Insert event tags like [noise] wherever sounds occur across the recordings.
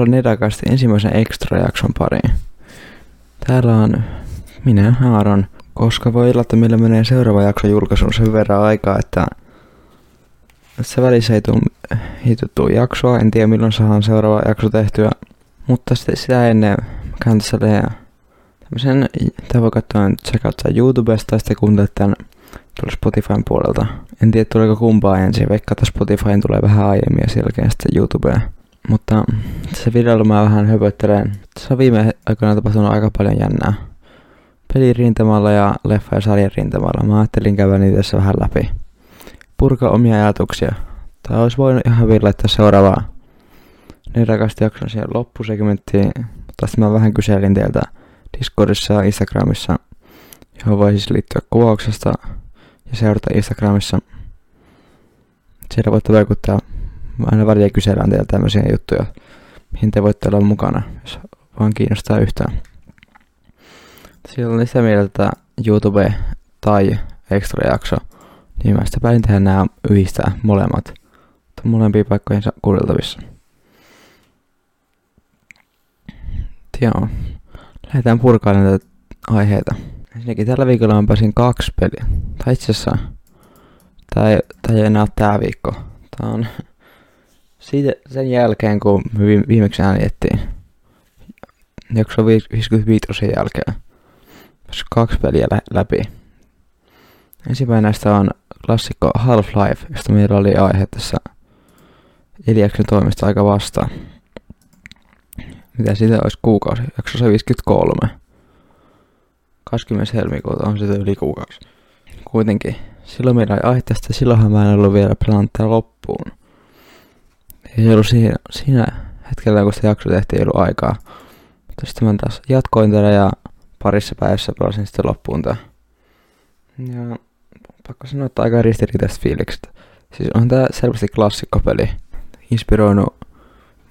Tervetuloa Nedakasti ensimmäisen extra-jakson pariin. Täällä on minä, Aaron, koska voi olla, että meillä menee seuraava jakso julkaisuun sen verran aikaa, että se välissä ei tule jaksoa. En tiedä milloin saadaan seuraava jakso tehtyä, mutta sitten sitä ennen käyn tässä tämmöisen, tämä voi katsoa tsekata YouTubesta tai sitten kuuntelet tämän tuolla Spotifyn puolelta. En tiedä tuleeko kumpaa ensin, vaikka Spotifyn tulee vähän aiemmin ja selkeä sitten YouTubeen. Mutta se videolla mä vähän höpöttelen. Se on viime aikoina tapahtunut aika paljon jännää. Pelirintamalla ja leffa- ja sarjan rintamalla. Mä ajattelin käydä niitä tässä vähän läpi. Purka omia ajatuksia. Tai olisi voinut ihan hyvin laittaa seuraavaa niin rakasti jakson siihen loppusegmenttiin. Mutta sitten mä vähän kyselin teiltä Discordissa ja Instagramissa, johon voi siis liittyä kuvauksesta ja seurata Instagramissa. Siellä voitte vaikuttaa aina välillä kysellään teiltä tämmöisiä juttuja, mihin te voitte olla mukana, jos vaan kiinnostaa yhtään. Siellä on sitä mieltä, että YouTube tai extra jakso, niin mä sitä päin tehdä nämä yhdistää molemmat. Mutta molempiin paikkoihin kuunneltavissa. Joo, lähdetään purkaamaan näitä aiheita. Ensinnäkin tällä viikolla mä pääsin kaksi peliä. Tai itse asiassa, tää ei, ei enää ole tää viikko. Tää on siitä, sen jälkeen, kun me viimeksi ääniettiin, jakso 55 jälkeen, päässyt kaksi peliä lä- läpi. Ensimmäinen näistä on klassikko Half-Life, josta meillä oli aihe tässä Eliaksen toimesta aika vasta. Mitä siitä olisi kuukausi? Jakso 53. 20. helmikuuta on sitä yli kuukausi. Kuitenkin, silloin meillä oli aihe tästä, silloinhan mä en ollut vielä pelannut loppuun ei ollut siinä, siinä hetkellä, kun sitä jakso tehtiin, ei ollut aikaa. Mutta sitten mä taas jatkoin tätä ja parissa päivässä pelasin sitten loppuun tää. Ja pakko sanoa, että aika ristiriitaiset fiilikset. Siis on tää selvästi klassikkopeli. Inspiroinut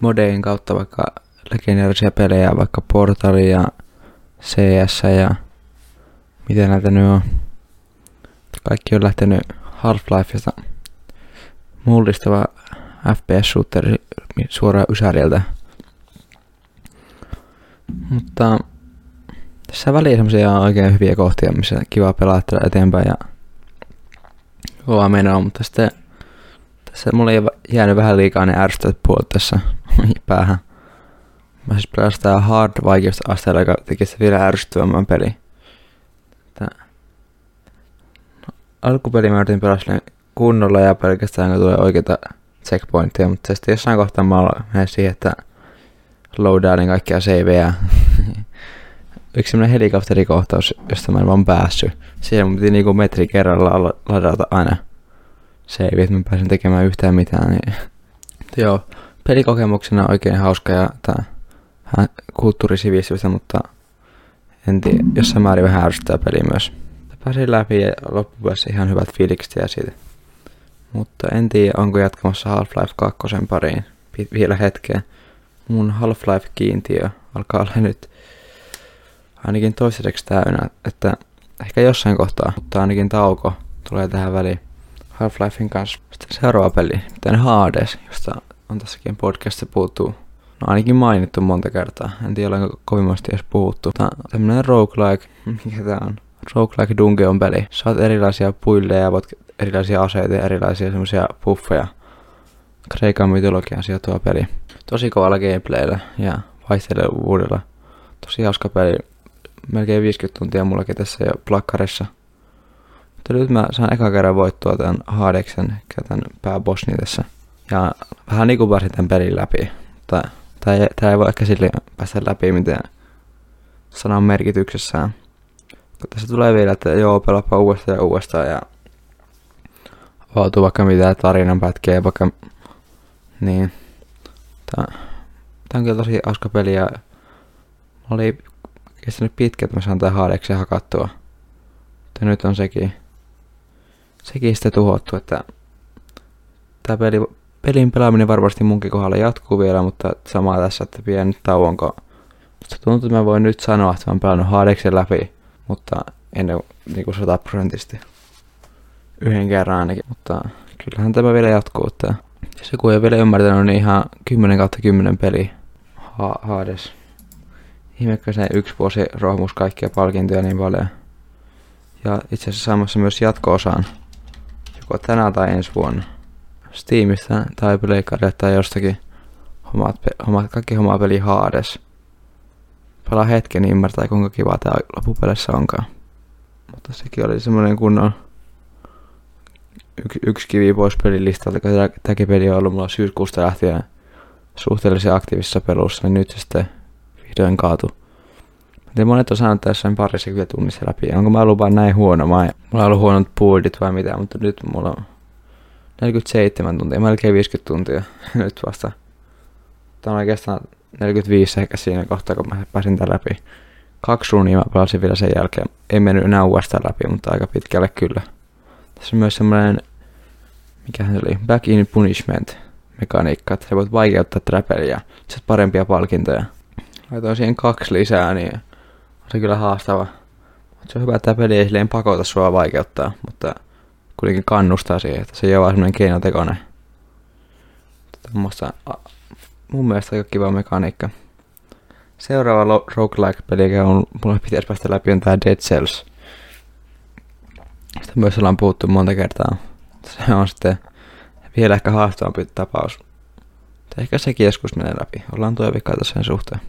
modein kautta vaikka legendaarisia pelejä, vaikka Portali ja CS ja miten näitä nyt on. Kaikki on lähtenyt Half-Lifeista mullistava FPS-shooteri suoraan Ysäriltä. Mutta tässä väliin semmosia oikein hyviä kohtia, missä kiva pelata eteenpäin ja kova menoa, mutta sitten tässä mulla ei jäänyt vähän liikaa ne ärsyttävät puolet tässä [laughs] päähän. Mä siis pelasin hard vaikeusasteella, joka teki sitä vielä ärsyttävämmän peli. Tää. No, alkupeli mä yritin pelata kunnolla ja pelkästään kun tulee oikeita checkpointteja, mutta sitten jossain kohtaa mä menen siihen, että loadaalin kaikkia saveja. [laughs] Yksi semmonen helikopterikohtaus, josta mä en vaan päässyt. Siihen mun piti niinku metri kerralla ladata aina save, että mä pääsin tekemään yhtään mitään. Niin. [laughs] Joo, pelikokemuksena oikein hauska ja tää kulttuurisivistystä, mutta en tiedä, jossain määrin vähän ärsyttää peli myös. Pääsin läpi ja loppupeleissä ihan hyvät fiilikset ja siitä. Mutta en tiedä, onko jatkamassa Half-Life 2 pariin vielä hetkeä. Mun Half-Life-kiintiö alkaa olla nyt ainakin toistaiseksi täynnä, että ehkä jossain kohtaa, mutta ainakin tauko tulee tähän väliin Half-Lifein kanssa. Sitten seuraava peli, miten Hades, josta on tässäkin podcastissa puhuttu. No ainakin mainittu monta kertaa. En tiedä, onko kovimmasti edes puhuttu. Tämä on tämmönen roguelike, mikä tää on? Roguelike Dungeon peli. Saat erilaisia puilleja, voit erilaisia aseita ja erilaisia semmoisia buffeja. Kreikan mytologian sijoittuva peli. Tosi kovalla gameplayllä ja vaihtelevuudella. Tosi hauska peli. Melkein 50 tuntia mullakin tässä jo plakkarissa. Mutta nyt mä saan eka kerran voittua tämän Hadeksen, tämän pääbossin tässä. Ja vähän niinku tämän pelin läpi. Tää, ei, ei voi ehkä sille päästä läpi miten sanan merkityksessään. Tässä tulee vielä, että joo, pelapa uudestaan ja uudestaan ja avautuu vaikka mitään tarinanpätkiä, vaikka niin. Tää, tää on kyllä tosi hauska peli ja oli kestänyt pitkä, että mä saan tää haadeksen hakattua. Ja nyt on sekin, sekin sitten tuhottu, että tää peli, pelin pelaaminen varmasti munkin kohdalla jatkuu vielä, mutta samaa tässä, että pieni tauon, kun Musta tuntuu, että mä voin nyt sanoa, että mä oon pelannut haadeksen läpi, mutta en niin sataprosenttisesti yhden kerran ainakin, mutta kyllähän tämä vielä jatkuu. Että jos joku ei vielä ymmärtänyt, niin ihan 10 kautta 10 peli ha- Hades. Ihmekö se yksi vuosi rohmus kaikkia palkintoja niin paljon. Ja itse asiassa saamassa myös jatko-osaan. Joko tänä tai ensi vuonna. Steamista tai Playcardille tai jostakin. Hommat, pe- hommat kaikki hommaa peli Hades. Palaa hetken niin ymmärtää kuinka kiva tää loppupeleissä onkaan. Mutta sekin oli semmonen kunnon yksi, kivi pois pelilistalta, kun tämäkin peli on ollut mulla syyskuusta lähtien suhteellisen aktiivisessa pelussa, niin nyt se sitten vihdoin kaatu. Miten monet on saanut tässä parissa kyllä tunnissa läpi. Onko mä ollut näin huono? Mä, mulla on ollut huonot puolit vai mitä, mutta nyt mulla on 47 tuntia, melkein 50 tuntia [laughs] nyt vasta. Tämä on oikeastaan 45 ehkä siinä kohtaa, kun mä pääsin tämän läpi. Kaksi ruunia mä pelasin vielä sen jälkeen. Ei mennyt enää uudestaan läpi, mutta aika pitkälle kyllä. Tässä on myös semmoinen, mikä se oli, back in punishment mekaniikka, että sä voit vaikeuttaa tätä peliä, saat parempia palkintoja. Laitoin siihen kaksi lisää, niin on se kyllä haastava. Mutta se on hyvä, että peli ei silleen pakota sua vaikeuttaa, mutta kuitenkin kannustaa siihen, että se ei ole vaan semmoinen keinotekoinen. Tuommoista mun mielestä aika kiva mekaniikka. Seuraava roguelike-peli, joka on, mulle pitäisi päästä läpi, on tää Dead Cells. Sitä myös ollaan puhuttu monta kertaa. Se on sitten vielä ehkä haastavampi tapaus. Ehkä sekin joskus menee läpi. Ollaan toivikkaita sen suhteen.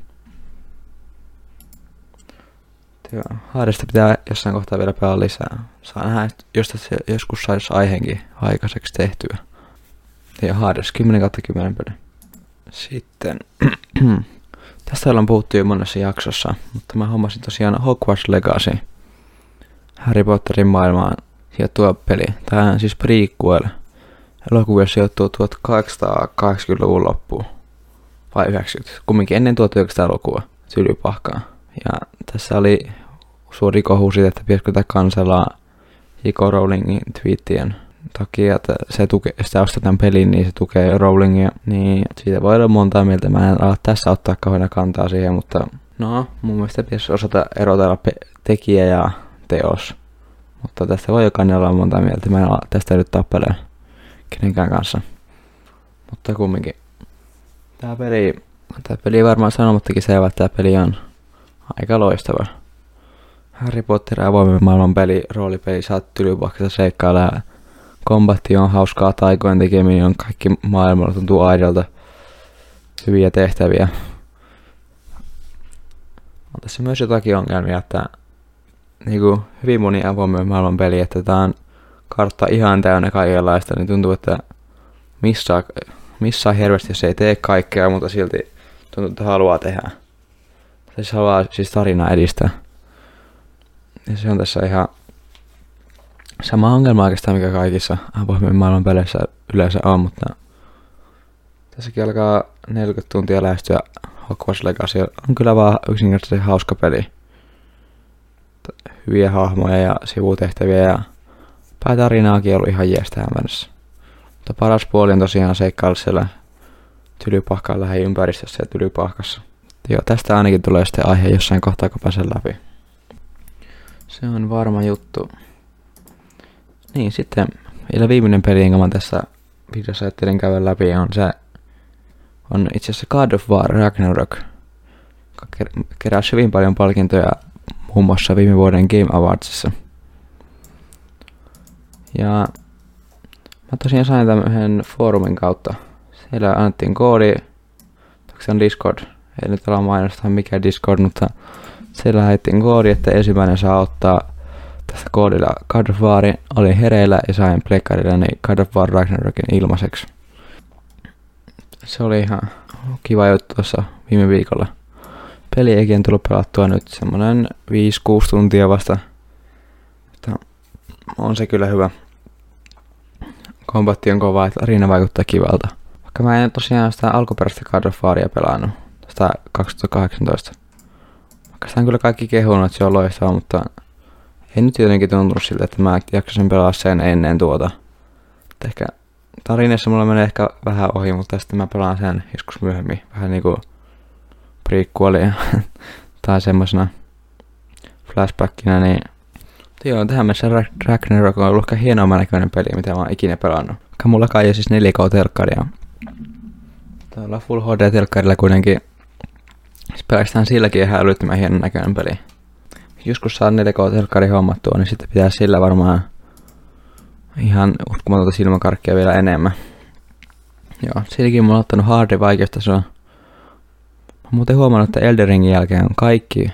Joo, Haadesta pitää jossain kohtaa vielä pelaa lisää. Saa nähdä, jos se joskus saisi aiheenkin aikaiseksi tehtyä. Ja Hades 10 kautta 10 peli. Sitten, [clears throat] tästä ollaan puhuttu jo monessa jaksossa, mutta mä hommasin tosiaan Hogwarts Legacy. Harry Potterin maailmaan sijoittuva peli. Tämä on siis prequel. Elokuvia sijoittuu 1880-luvun loppuun. Vai 90. Kumminkin ennen 1900-lukua tylypahkaa. Ja tässä oli suuri kohu siitä, että pitäisikö tätä kanselaa J.K. Rowlingin twiittien takia, että se tuke, jos sitä ostaa tämän pelin, niin se tukee Rowlingia, niin siitä voi olla monta mieltä. Mä en ala tässä ottaa kauheena kantaa siihen, mutta no, mun mielestä pitäisi osata erotella pe- tekijä ja teos. Mutta tästä voi jokainen olla monta mieltä. Mä en ala tästä nyt tappeleen kenenkään kanssa. Mutta kumminkin. Tää peli, tää peli varmaan sanomattakin selvä, että tää peli on aika loistava. Harry Potter avoimen maailman peli, roolipeli, saat tylypakkasta seikkailla kombatti on hauskaa, taikojen tekeminen on kaikki maailmalla tuntuu aidolta. Hyviä tehtäviä. On tässä myös jotakin ongelmia, että niinku, hyvin moni avoimen maailman peli, että tää on kartta ihan täynnä kaikenlaista, niin tuntuu, että missä, missä hirveästi, jos ei tee kaikkea, mutta silti tuntuu, että haluaa tehdä. Se haluaa siis tarinaa edistää. Ja se on tässä ihan sama ongelma oikeastaan, mikä kaikissa avoimen maailman peleissä yleensä on, mutta tässäkin alkaa 40 tuntia lähestyä Hogwarts Legacy. On kyllä vaan yksinkertaisesti hauska peli. Hyviä hahmoja ja sivutehtäviä ja päätarinaakin ollut ihan jees tähän mennessä. Mutta paras puoli on tosiaan seikkailla siellä tylypahkan lähiympäristössä ja tylypahkassa. Joo, tästä ainakin tulee sitten aihe jossain kohtaa, kun pääsen läpi. Se on varma juttu. Niin, sitten vielä viimeinen peli, jonka mä tässä videossa ajattelin käydä läpi, on se on itse asiassa God of War Ragnarok, joka keräsi hyvin paljon palkintoja muun muassa viime vuoden Game Awardsissa. Ja mä tosiaan sain tämän foorumin kautta. Siellä annettiin koodi, se on Discord, ei nyt ala mainostaa mikä Discord, mutta siellä lähettiin koodi, että ensimmäinen saa ottaa tästä koodilla God of Warin, olin hereillä ja sain plekkarilla niin God of War Ragnarokin ilmaiseksi. Se oli ihan kiva juttu tuossa viime viikolla. Peli ei ole tullut pelattua nyt semmonen 5-6 tuntia vasta. Mutta on se kyllä hyvä. Kombatti on kova, että tarina vaikuttaa kivalta. Vaikka mä en tosiaan sitä alkuperäistä God of Waria pelannut. Sitä 2018. Vaikka sitä on kyllä kaikki kehunut, että se on loistava, mutta ei nyt jotenkin tuntunut siltä, että mä jaksasin pelaa sen ennen tuota. Että ehkä tarinassa mulla menee ehkä vähän ohi, mutta sitten mä pelaan sen joskus myöhemmin. Vähän niinku prequelia [laughs] tai semmosena flashbackina, niin joo, tähän mennessä Ragnarok on ollut ehkä hienoa näköinen peli, mitä mä oon ikinä pelannut. Mulla kai jo siis 4K-telkkaria. Tuolla Full HD-telkkarilla kuitenkin pelkästään silläkin ihan älyttömän hienon näköinen peli. Joskus saa 4K-telkkari hommattua, niin sitten pitää sillä varmaan ihan uskomatonta silmäkarkkia vielä enemmän. Joo, silläkin mulla on ottanut hardi vaikeustasoa. Mä muuten huomannut, että Elderingin jälkeen on kaikki,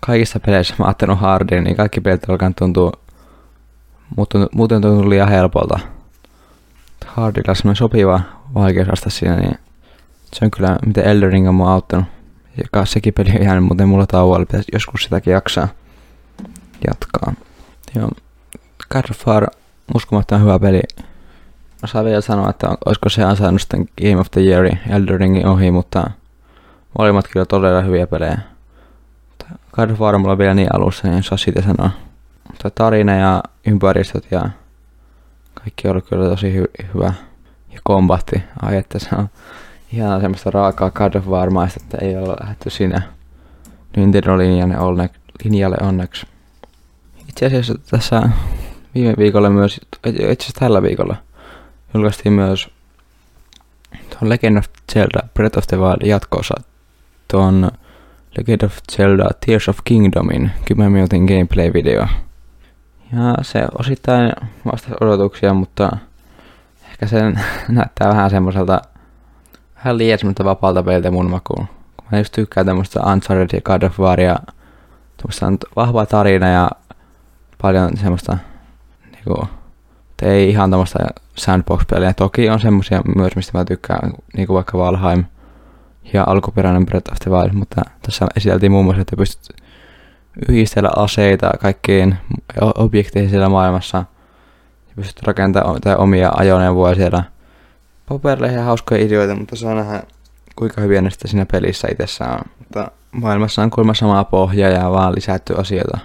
kaikissa peleissä mä ottanut hardin, niin kaikki pelit alkaa tuntua, muuten, tuntuu liian helpolta. Hardilla on sopiva vaikeusaste siinä, niin se on kyllä, miten Eldering on mua auttanut. Ja sekin peli on jäänyt muuten mulla tauolla, pitäisi joskus sitäkin jaksaa jatkaa. Joo. God of War, uskomattoman hyvä peli. Mä saan vielä sanoa, että olisiko se ansainnut sitten Game of the Year Elderingin ohi, mutta molemmat kyllä todella hyviä pelejä. God of War mulla vielä niin alussa, niin en saa siitä sanoa. Mutta tarina ja ympäristöt ja kaikki oli kyllä tosi hy- hyvä. Ja kombatti, ai että se on ihan semmoista raakaa God of War maista, että ei ole lähdetty siinä Nintendo-linjalle onne, linjalle onneksi. Itse asiassa tässä viime viikolla myös, itse asiassa tällä viikolla, julkaistiin myös tuon Legend of Zelda Breath of the Wild jatkoosa tuon Legend of Zelda Tears of Kingdomin 10 minuutin gameplay-video. Ja se osittain vastasi odotuksia, mutta ehkä se [laughs] näyttää vähän semmoiselta vähän liian vapaalta peliltä mun makuun. Kun mä just tykkään tämmöistä Uncharted ja God of War ja on vahva tarina ja paljon semmoista niinku, ei ihan tämmöistä sandbox-peliä. Toki on semmoisia myös, mistä mä tykkään, niinku vaikka Valheim ja alkuperäinen Breath of the Wild, mutta tässä esiteltiin muun muassa, että pystyt yhdistellä aseita kaikkiin objekteihin siellä maailmassa ja pystyt rakentamaan omia ajoneuvoja siellä – paperille ihan hauskoja ideoita, mutta saa nähdä kuinka hyviä ne sitten siinä pelissä itsessään on. Mutta maailmassa on kuulemma samaa pohjaa ja vaan lisätty asioita.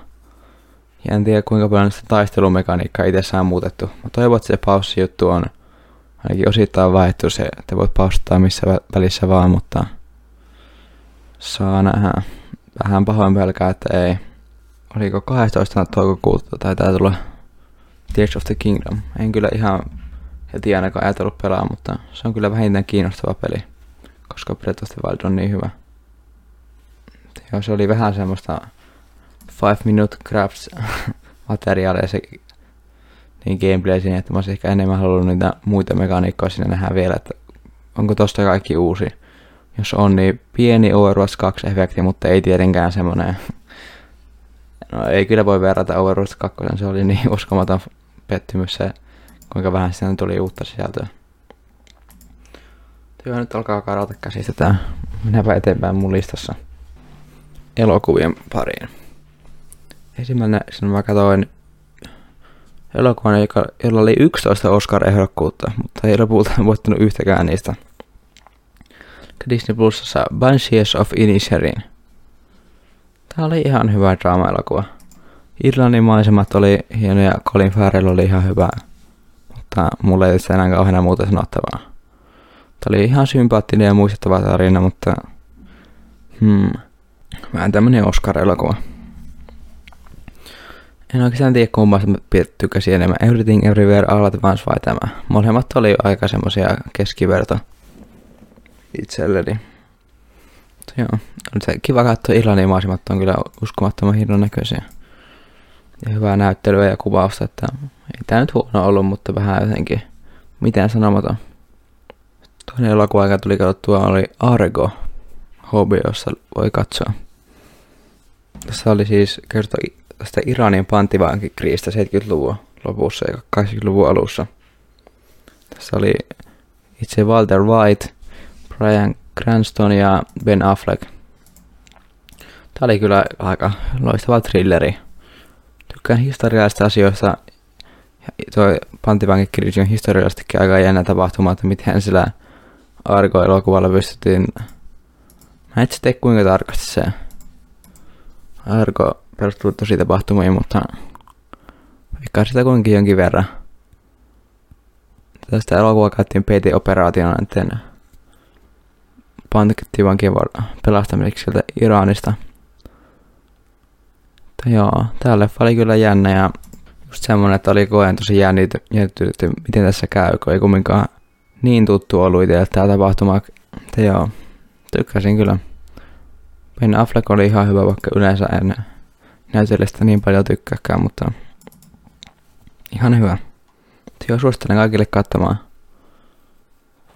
Ja en tiedä kuinka paljon sitä taistelumekaniikkaa itsessään on muutettu. Mä toivon, että se paussijuttu on ainakin osittain vaihtu se, että voit paustaa missä välissä vaan, mutta saa nähdä. Vähän pahoin pelkää, että ei. Oliko 12. toukokuuta tai tää tulla Tears of the Kingdom. En kyllä ihan heti ainakaan ajatellut pelaa, mutta se on kyllä vähintään kiinnostava peli, koska Breath of the Wild on niin hyvä. Joo, se oli vähän semmoista Five Minute Crafts [laughs] materiaalia se niin gameplay siinä, että mä olisin ehkä enemmän halunnut niitä muita mekaniikkoja sinne nähdä vielä, että onko tosta kaikki uusi. Jos on, niin pieni Overwatch 2 efekti, mutta ei tietenkään semmonen, [laughs] no ei kyllä voi verrata Overwatch 2, se oli niin [laughs] uskomaton pettymys se kuinka vähän siinä tuli uutta sisältöä. Työ nyt alkaa karata käsistä tää. Mennäänpä eteenpäin mun listassa elokuvien pariin. Ensimmäisenä mä katsoin elokuvan, joka, jolla oli 11 Oscar-ehdokkuutta, mutta ei lopulta [laughs] voittanut yhtäkään niistä. Disney Plusassa Banshees of Inisherin. Tää oli ihan hyvä draama-elokuva. Irlannin maisemat oli hienoja, Colin Farrell oli ihan hyvä mutta mulla ei enää kauheena muuta sanottavaa. Tämä oli ihan sympaattinen ja muistettava tarina, mutta hmm, vähän tämmönen Oscar-elokuva. En oikeastaan tiedä kummasta mä tykkäsin enemmän. Everything Everywhere All at Once vai tämä. Molemmat oli aika semmosia keskiverto itselleni. Mutta joo, on se kiva katsoa Irlannin maisemat on kyllä uskomattoman hienon näköisiä. Ja hyvää näyttelyä ja kuvausta, että ei tää nyt huono ollut, mutta vähän jotenkin mitään sanomaton. Toinen elokuva, joka tuli katsottua, oli Argo, hobby, jossa voi katsoa. Tässä oli siis kertoo tästä Iranin panttivankikriistä 70-luvun lopussa ja 80-luvun alussa. Tässä oli itse Walter White, Brian Cranston ja Ben Affleck. Tämä oli kyllä aika loistava thrilleri. Tykkään historiallisista asioista tuo panttivankikirjoitus on historiallisestikin aika jännä tapahtuma, että miten sillä Argo-elokuvalla pystyttiin... Mä et tiedä kuinka tarkasti se Argo perustuu tosi tapahtumiin, mutta vaikka sitä kuitenkin jonkin verran. Tästä elokuvaa käytiin PT-operaationa näiden panttivankien pelastamiseksi sieltä Iranista. Mutta joo, tää leffa oli kyllä jännä ja just semmonen, että oli koen tosi jännitty, että miten tässä käy, kun ei kumminkaan niin tuttu ollut itselle tämä tapahtuma. Että joo, tykkäsin kyllä. Ben Affleck oli ihan hyvä, vaikka yleensä en näytellistä niin paljon tykkääkään, mutta ihan hyvä. Joo, suosittelen kaikille katsomaan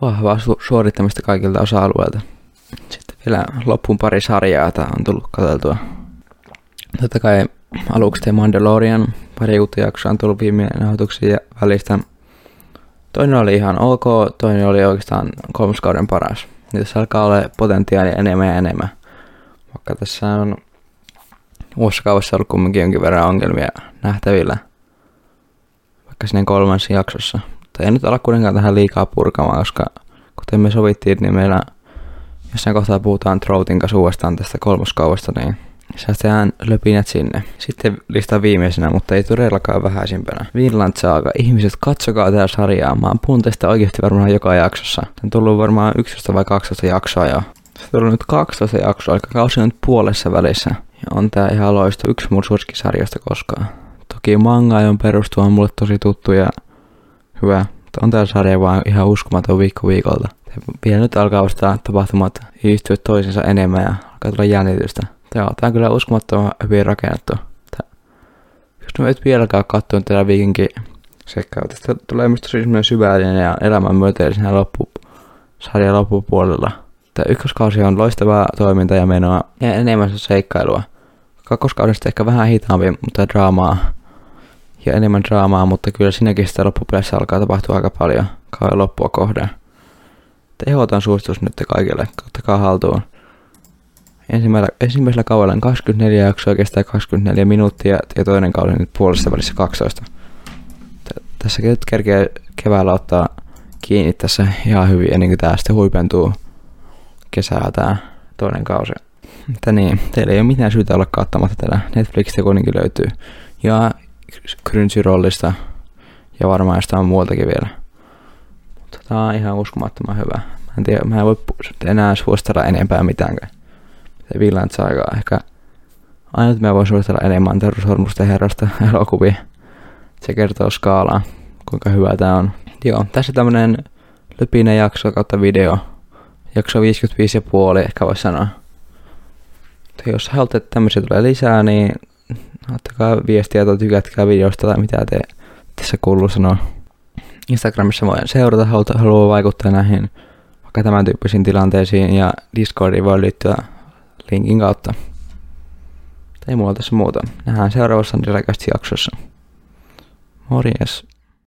vahvaa su- suorittamista kaikilta osa-alueilta. Sitten vielä loppuun pari sarjaa, jota on tullut katseltua. Totta kai aluksi The Mandalorian, pari uutta jaksoa on tullut viime nauhoituksia välistä. Toinen oli ihan ok, toinen oli oikeastaan kolmoskauden paras. Nyt tässä alkaa olla potentiaalia enemmän ja enemmän. Vaikka tässä on uudessa kaudessa ollut kumminkin jonkin verran ongelmia nähtävillä. Vaikka sinne kolmannessa jaksossa. Mutta ei nyt ala kuitenkaan tähän liikaa purkamaan, koska kuten me sovittiin, niin meillä jossain kohtaa puhutaan Troutin kanssa uudestaan tästä kolmoskaudesta, niin Säästetään löpinät sinne. Sitten lista viimeisenä, mutta ei todellakaan vähäisimpänä. Vinland Saga. Ihmiset, katsokaa tätä sarjaa. Mä oon puhun tästä oikeasti varmaan joka jaksossa. Tän on tullut varmaan 11 vai 12 jaksoa jo. Se on nyt 12 jaksoa, eli kausi on nyt puolessa välissä. Ja on tää ihan loisto. Yksi mun suosikkisarjasta koskaan. Toki manga on perustua on mulle tosi tuttu ja hyvä. On tää sarja vaan ihan uskomaton viikko viikolta. Vielä nyt alkaa vasta tapahtumat yhtyä toisensa enemmän ja alkaa tulla jännitystä. Joo, tää on kyllä uskomattoman hyvin rakennettu. Tää. Jos mä et vieläkään katsoin tätä viikinkin sekkautta, tästä tulee myös tosi syvällinen ja elämän myöteellinen loppu, sarjan loppupuolella. Tämä ykköskausi on loistavaa toimintaa ja menoa ja enemmän seikkailua. Kakkoskaudesta ehkä vähän hitaampi, mutta draamaa ja enemmän draamaa, mutta kyllä sinäkin sitä loppupeleissä alkaa tapahtua aika paljon kauan loppua kohden. Tehoton suositus nyt kaikille, ottakaa haltuun ensimmäisellä, ensimmäisellä kaudella 24 jaksoa kestää 24 minuuttia ja toinen kausi nyt puolessa välissä 12. Tässä nyt kerkee keväällä ottaa kiinni tässä ihan hyvin ennen kuin tää sitten huipentuu kesää tää toinen kausi. Mutta niin, teillä ei ole mitään syytä olla kattamatta tätä. Netflixistä kuitenkin löytyy. Ja Crunchyrollista ja varmaan jostain muualtakin vielä. Mutta tää on ihan uskomattoman hyvä. Mä en tiedä, mä en voi enää suostella enempää mitään se Villand Saga ehkä ainut mä voin suositella enemmän Terrosormusten herrasta [laughs] elokuvia. Se kertoo skaalaa, kuinka hyvä tää on. Joo, tässä tämmönen löpinen jakso kautta video. Jakso 55,5 ehkä voisi sanoa. Mutta jos haluatte, että tämmöisiä tulee lisää, niin ottakaa viestiä tai tykätkää videosta tai mitä te tässä kuuluu sanoa. Instagramissa voi seurata, haluaa vaikuttaa näihin vaikka tämän tyyppisiin tilanteisiin ja Discordiin voi liittyä linkin kautta. Ei mulla tässä muuta. Nähdään seuraavassa jaksossa. Morjes.